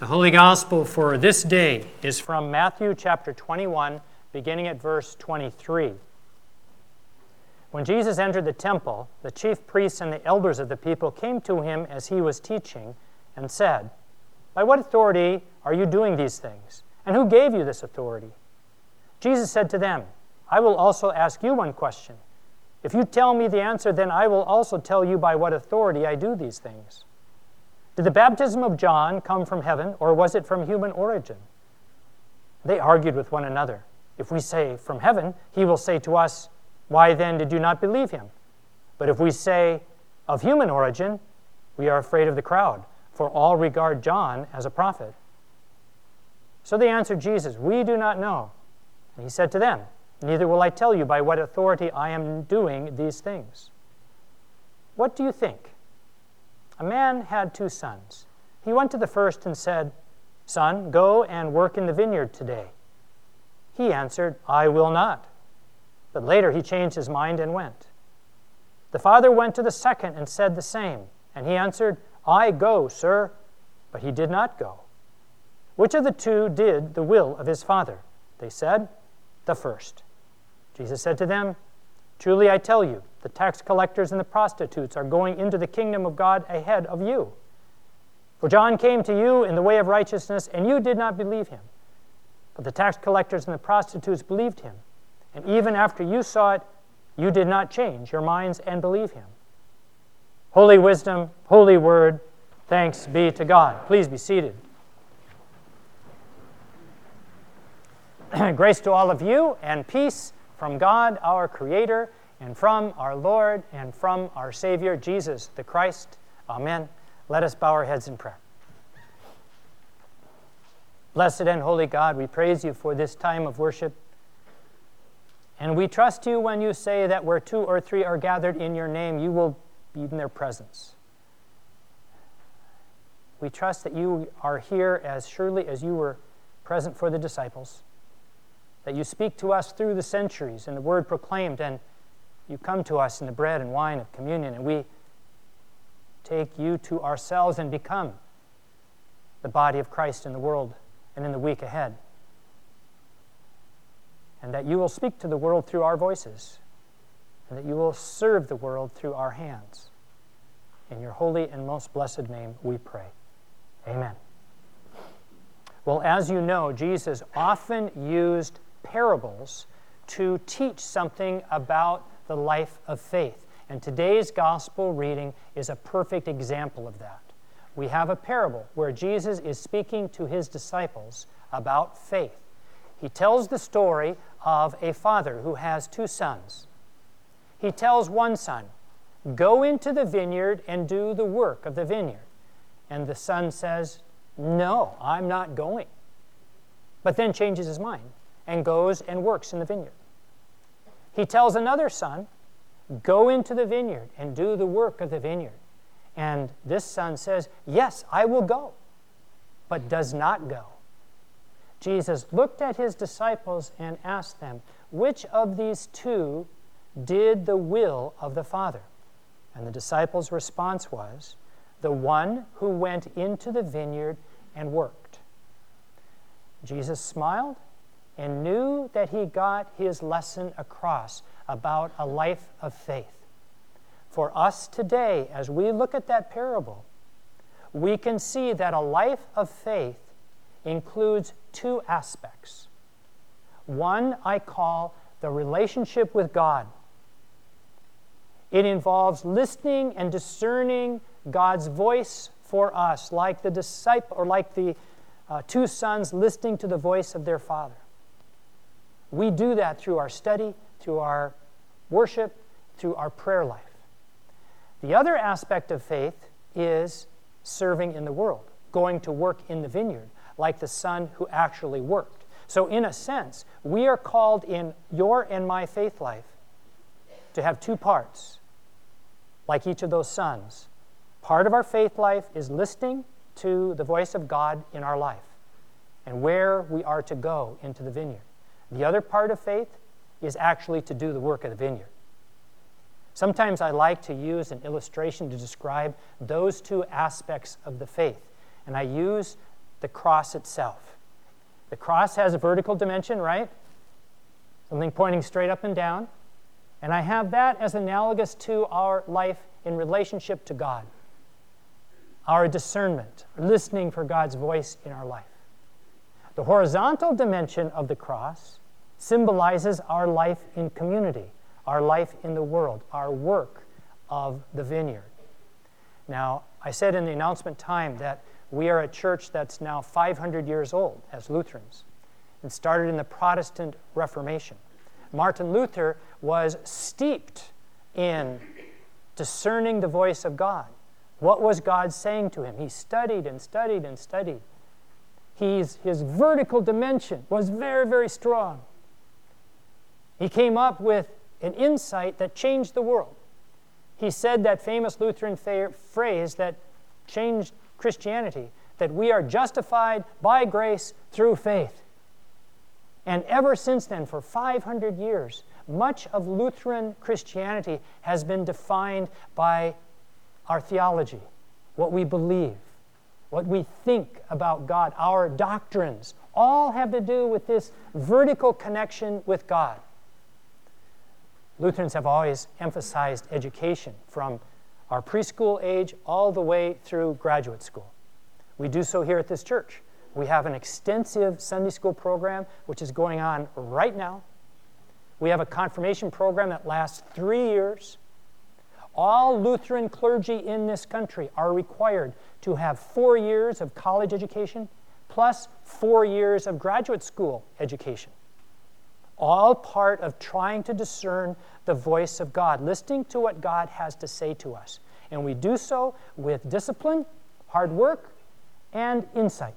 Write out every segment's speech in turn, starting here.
The Holy Gospel for this day is from Matthew chapter 21, beginning at verse 23. When Jesus entered the temple, the chief priests and the elders of the people came to him as he was teaching and said, By what authority are you doing these things? And who gave you this authority? Jesus said to them, I will also ask you one question. If you tell me the answer, then I will also tell you by what authority I do these things. Did the baptism of John come from heaven, or was it from human origin? They argued with one another. If we say from heaven, he will say to us, Why then did you not believe him? But if we say of human origin, we are afraid of the crowd, for all regard John as a prophet. So they answered Jesus, We do not know. And he said to them, Neither will I tell you by what authority I am doing these things. What do you think? A man had two sons. He went to the first and said, Son, go and work in the vineyard today. He answered, I will not. But later he changed his mind and went. The father went to the second and said the same. And he answered, I go, sir. But he did not go. Which of the two did the will of his father? They said, The first. Jesus said to them, Truly I tell you, the tax collectors and the prostitutes are going into the kingdom of God ahead of you. For John came to you in the way of righteousness, and you did not believe him. But the tax collectors and the prostitutes believed him. And even after you saw it, you did not change your minds and believe him. Holy wisdom, holy word, thanks be to God. Please be seated. Grace to all of you and peace from God, our Creator, and from our Lord and from our Savior, Jesus the Christ. Amen. Let us bow our heads in prayer. Blessed and holy God, we praise you for this time of worship. And we trust you when you say that where two or three are gathered in your name, you will be in their presence. We trust that you are here as surely as you were present for the disciples that you speak to us through the centuries and the word proclaimed, and you come to us in the bread and wine of communion, and we take you to ourselves and become the body of Christ in the world and in the week ahead. And that you will speak to the world through our voices, and that you will serve the world through our hands. In your holy and most blessed name we pray. Amen. Well, as you know, Jesus often used parables to teach something about the life of faith. And today's gospel reading is a perfect example of that. We have a parable where Jesus is speaking to his disciples about faith. He tells the story of a father who has two sons. He tells one son, Go into the vineyard and do the work of the vineyard. And the son says, No, I'm not going. But then changes his mind and goes and works in the vineyard. He tells another son, Go into the vineyard and do the work of the vineyard. And this son says, Yes, I will go, but does not go. Jesus looked at his disciples and asked them, Which of these two did the will of the Father? And the disciples' response was, The one who went into the vineyard and worked. Jesus smiled and knew that he got his lesson across about a life of faith. For us today, as we look at that parable, we can see that a life of faith includes two aspects. One I call the relationship with God. It involves listening and discerning God's voice for us, like the disciple or like the uh, two sons listening to the voice of their father. We do that through our study, through our worship, through our prayer life. The other aspect of faith is serving in the world, going to work in the vineyard, like the son who actually worked. So, in a sense, we are called in your and my faith life to have two parts, like each of those sons. Part of our faith life is listening to the voice of God in our life and where we are to go into the vineyard. The other part of faith is actually to do the work of the vineyard. Sometimes I like to use an illustration to describe those two aspects of the faith. And I use the cross itself. The cross has a vertical dimension, right? Something pointing straight up and down. And I have that as analogous to our life in relationship to God, our discernment, listening for God's voice in our life. The horizontal dimension of the cross symbolizes our life in community, our life in the world, our work of the vineyard. Now, I said in the announcement time that we are a church that's now 500 years old as Lutherans and started in the Protestant Reformation. Martin Luther was steeped in discerning the voice of God. What was God saying to him? He studied and studied and studied. He's, his vertical dimension was very, very strong. He came up with an insight that changed the world. He said that famous Lutheran fa- phrase that changed Christianity that we are justified by grace through faith. And ever since then, for 500 years, much of Lutheran Christianity has been defined by our theology, what we believe, what we think about God, our doctrines, all have to do with this vertical connection with God. Lutherans have always emphasized education from our preschool age all the way through graduate school. We do so here at this church. We have an extensive Sunday school program which is going on right now. We have a confirmation program that lasts three years. All Lutheran clergy in this country are required to have four years of college education plus four years of graduate school education. All part of trying to discern the voice of God, listening to what God has to say to us. And we do so with discipline, hard work, and insight.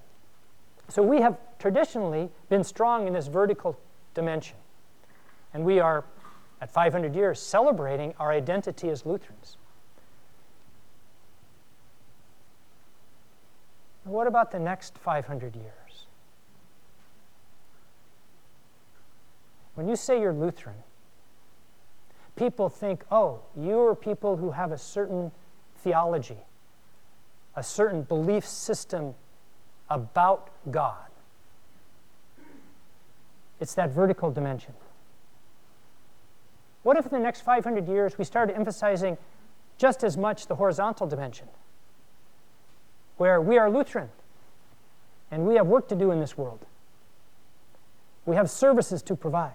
So we have traditionally been strong in this vertical dimension. And we are, at 500 years, celebrating our identity as Lutherans. What about the next 500 years? When you say you're Lutheran, people think, oh, you are people who have a certain theology, a certain belief system about God. It's that vertical dimension. What if in the next 500 years we started emphasizing just as much the horizontal dimension, where we are Lutheran and we have work to do in this world? We have services to provide.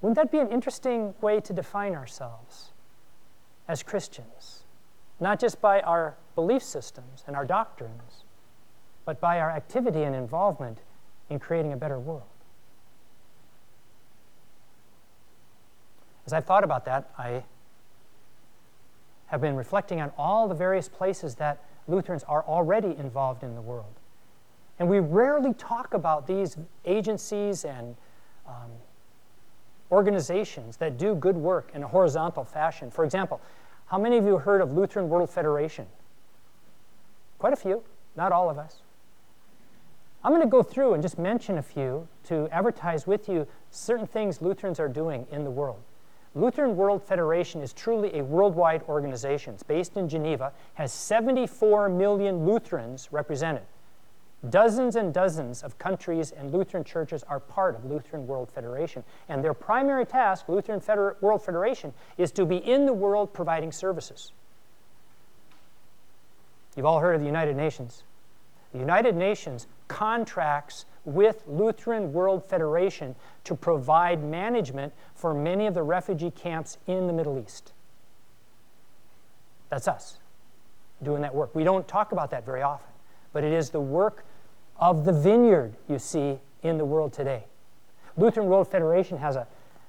Wouldn't that be an interesting way to define ourselves as Christians? Not just by our belief systems and our doctrines, but by our activity and involvement in creating a better world. As I've thought about that, I have been reflecting on all the various places that Lutherans are already involved in the world. And we rarely talk about these agencies and um, organizations that do good work in a horizontal fashion. For example, how many of you heard of Lutheran World Federation? Quite a few, not all of us. I'm going to go through and just mention a few to advertise with you certain things Lutherans are doing in the world. Lutheran World Federation is truly a worldwide organization. It's based in Geneva, has 74 million Lutherans represented. Dozens and dozens of countries and Lutheran churches are part of Lutheran World Federation. And their primary task, Lutheran Feder- World Federation, is to be in the world providing services. You've all heard of the United Nations. The United Nations contracts with Lutheran World Federation to provide management for many of the refugee camps in the Middle East. That's us doing that work. We don't talk about that very often, but it is the work of the vineyard you see in the world today. Lutheran World Federation has a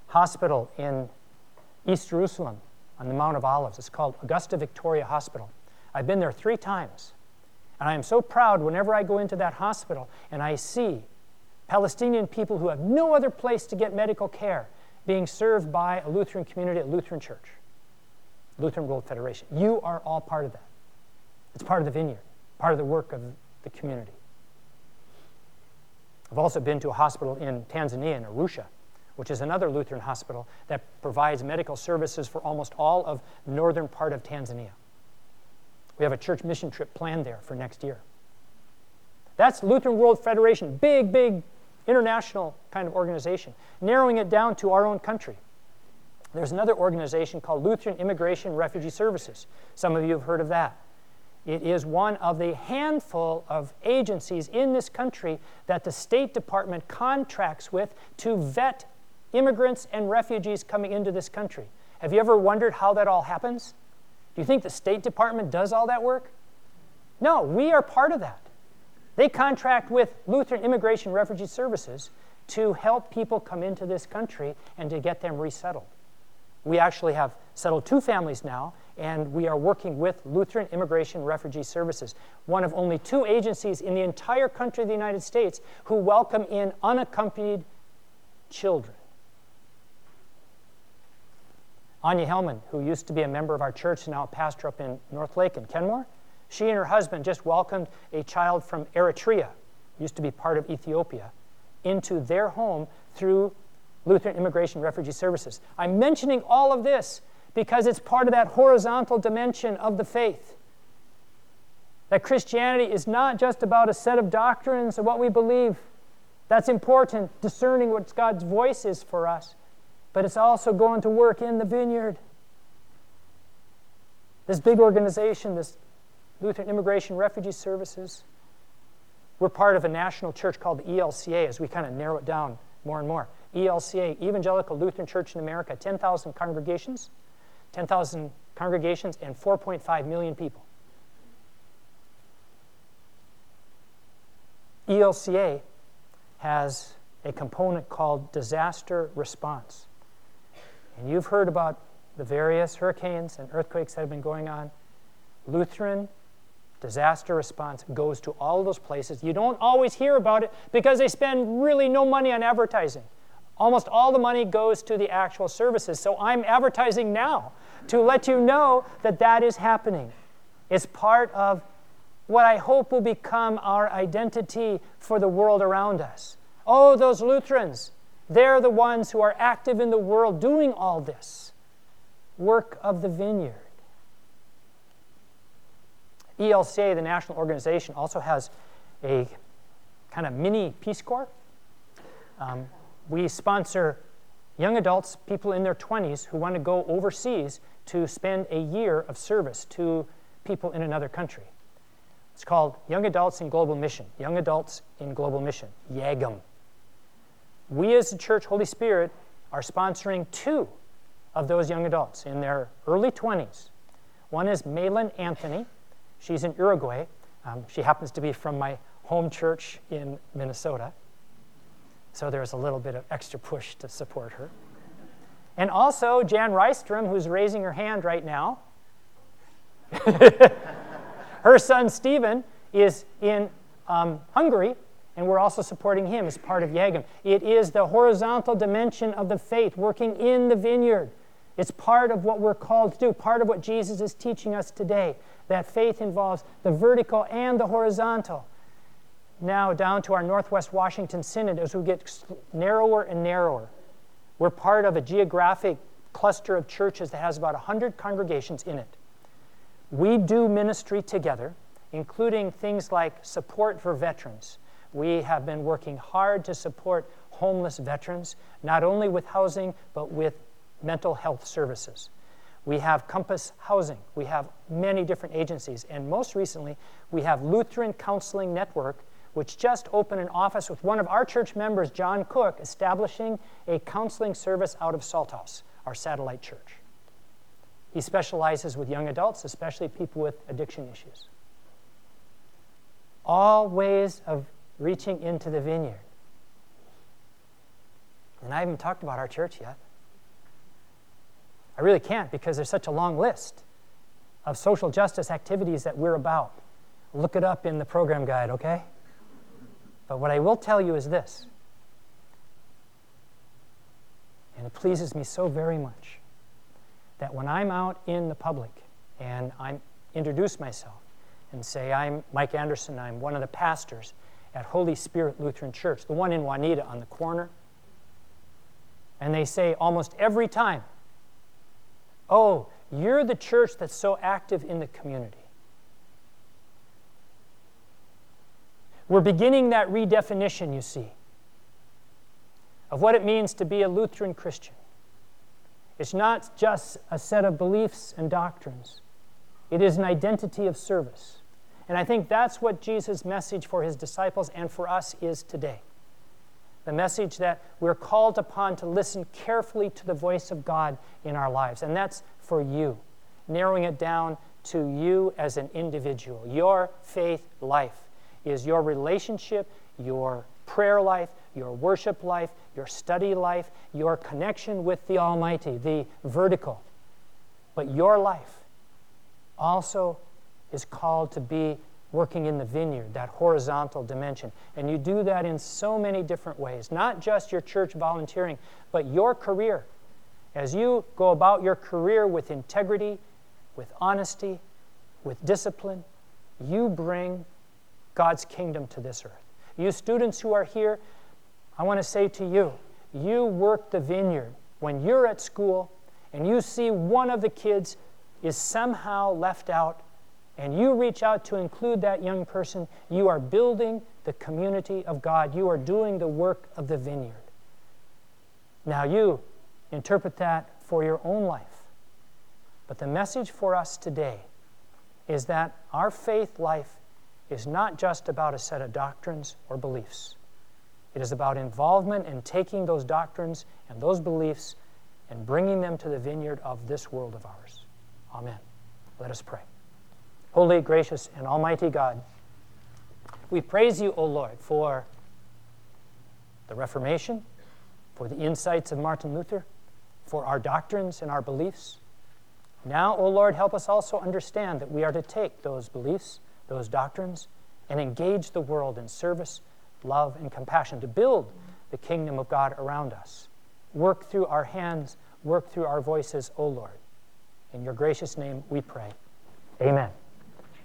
hospital in East Jerusalem on the Mount of Olives. It's called Augusta Victoria Hospital. I've been there three times. And I am so proud whenever I go into that hospital and I see Palestinian people who have no other place to get medical care being served by a Lutheran community, a Lutheran church, Lutheran World Federation. You are all part of that. It's part of the vineyard, part of the work of the community. I've also been to a hospital in Tanzania, in Arusha, which is another Lutheran hospital that provides medical services for almost all of northern part of Tanzania. We have a church mission trip planned there for next year. That's Lutheran World Federation, big, big international kind of organization. Narrowing it down to our own country. There's another organization called Lutheran Immigration Refugee Services. Some of you have heard of that. It is one of the handful of agencies in this country that the State Department contracts with to vet immigrants and refugees coming into this country. Have you ever wondered how that all happens? Do you think the State Department does all that work? No, we are part of that. They contract with Lutheran Immigration Refugee Services to help people come into this country and to get them resettled. We actually have settled two families now, and we are working with Lutheran Immigration Refugee Services, one of only two agencies in the entire country of the United States who welcome in unaccompanied children. Anya Hellman, who used to be a member of our church and now a pastor up in North Lake in Kenmore, she and her husband just welcomed a child from Eritrea, used to be part of Ethiopia, into their home through Lutheran Immigration Refugee Services. I'm mentioning all of this because it's part of that horizontal dimension of the faith. That Christianity is not just about a set of doctrines of what we believe. That's important, discerning what God's voice is for us but it's also going to work in the vineyard. This big organization, this Lutheran Immigration Refugee Services, we're part of a national church called the ELCA as we kind of narrow it down more and more. ELCA, Evangelical Lutheran Church in America, 10,000 congregations, 10,000 congregations, and 4.5 million people. ELCA has a component called disaster response. And you've heard about the various hurricanes and earthquakes that have been going on. Lutheran disaster response goes to all those places. You don't always hear about it because they spend really no money on advertising. Almost all the money goes to the actual services. So I'm advertising now to let you know that that is happening. It's part of what I hope will become our identity for the world around us. Oh, those Lutherans, they're the ones who are active in the world doing all this work of the vineyard. ELCA, the national organization, also has a kind of mini Peace Corps. Um, we sponsor young adults, people in their 20s, who want to go overseas to spend a year of service to people in another country. It's called Young Adults in Global Mission, Young Adults in Global Mission, YAGM we as the church, Holy Spirit, are sponsoring two of those young adults in their early 20s. One is Malin Anthony. She's in Uruguay. Um, she happens to be from my home church in Minnesota. So there's a little bit of extra push to support her. And also Jan Rystrom, who's raising her hand right now. her son Stephen is in um, Hungary and we're also supporting him as part of YAGM. It is the horizontal dimension of the faith, working in the vineyard. It's part of what we're called to do, part of what Jesus is teaching us today. That faith involves the vertical and the horizontal. Now, down to our Northwest Washington Synod, as we get narrower and narrower, we're part of a geographic cluster of churches that has about 100 congregations in it. We do ministry together, including things like support for veterans we have been working hard to support homeless veterans, not only with housing, but with mental health services. We have Compass Housing. We have many different agencies. And most recently, we have Lutheran Counseling Network, which just opened an office with one of our church members, John Cook, establishing a counseling service out of Salthouse, our satellite church. He specializes with young adults, especially people with addiction issues. All ways of reaching into the vineyard. And I haven't talked about our church yet. I really can't because there's such a long list of social justice activities that we're about. Look it up in the program guide, okay? But what I will tell you is this, and it pleases me so very much that when I'm out in the public and I introduce myself and say, I'm Mike Anderson, I'm one of the pastors at Holy Spirit Lutheran Church, the one in Juanita on the corner. And they say almost every time, Oh, you're the church that's so active in the community. We're beginning that redefinition, you see, of what it means to be a Lutheran Christian. It's not just a set of beliefs and doctrines, it is an identity of service. And I think that's what Jesus' message for his disciples and for us is today. The message that we're called upon to listen carefully to the voice of God in our lives. And that's for you, narrowing it down to you as an individual. Your faith life is your relationship, your prayer life, your worship life, your study life, your connection with the Almighty, the vertical. But your life also is called to be working in the vineyard, that horizontal dimension. And you do that in so many different ways, not just your church volunteering, but your career. As you go about your career with integrity, with honesty, with discipline, you bring God's kingdom to this earth. You students who are here, I want to say to you, you work the vineyard when you're at school and you see one of the kids is somehow left out and you reach out to include that young person, you are building the community of God. You are doing the work of the vineyard. Now, you interpret that for your own life. But the message for us today is that our faith life is not just about a set of doctrines or beliefs. It is about involvement in taking those doctrines and those beliefs and bringing them to the vineyard of this world of ours. Amen. Let us pray. Holy, gracious, and almighty God, we praise you, O Lord, for the Reformation, for the insights of Martin Luther, for our doctrines and our beliefs. Now, O Lord, help us also understand that we are to take those beliefs, those doctrines, and engage the world in service, love, and compassion to build the kingdom of God around us. Work through our hands, work through our voices, O Lord. In your gracious name we pray. Amen.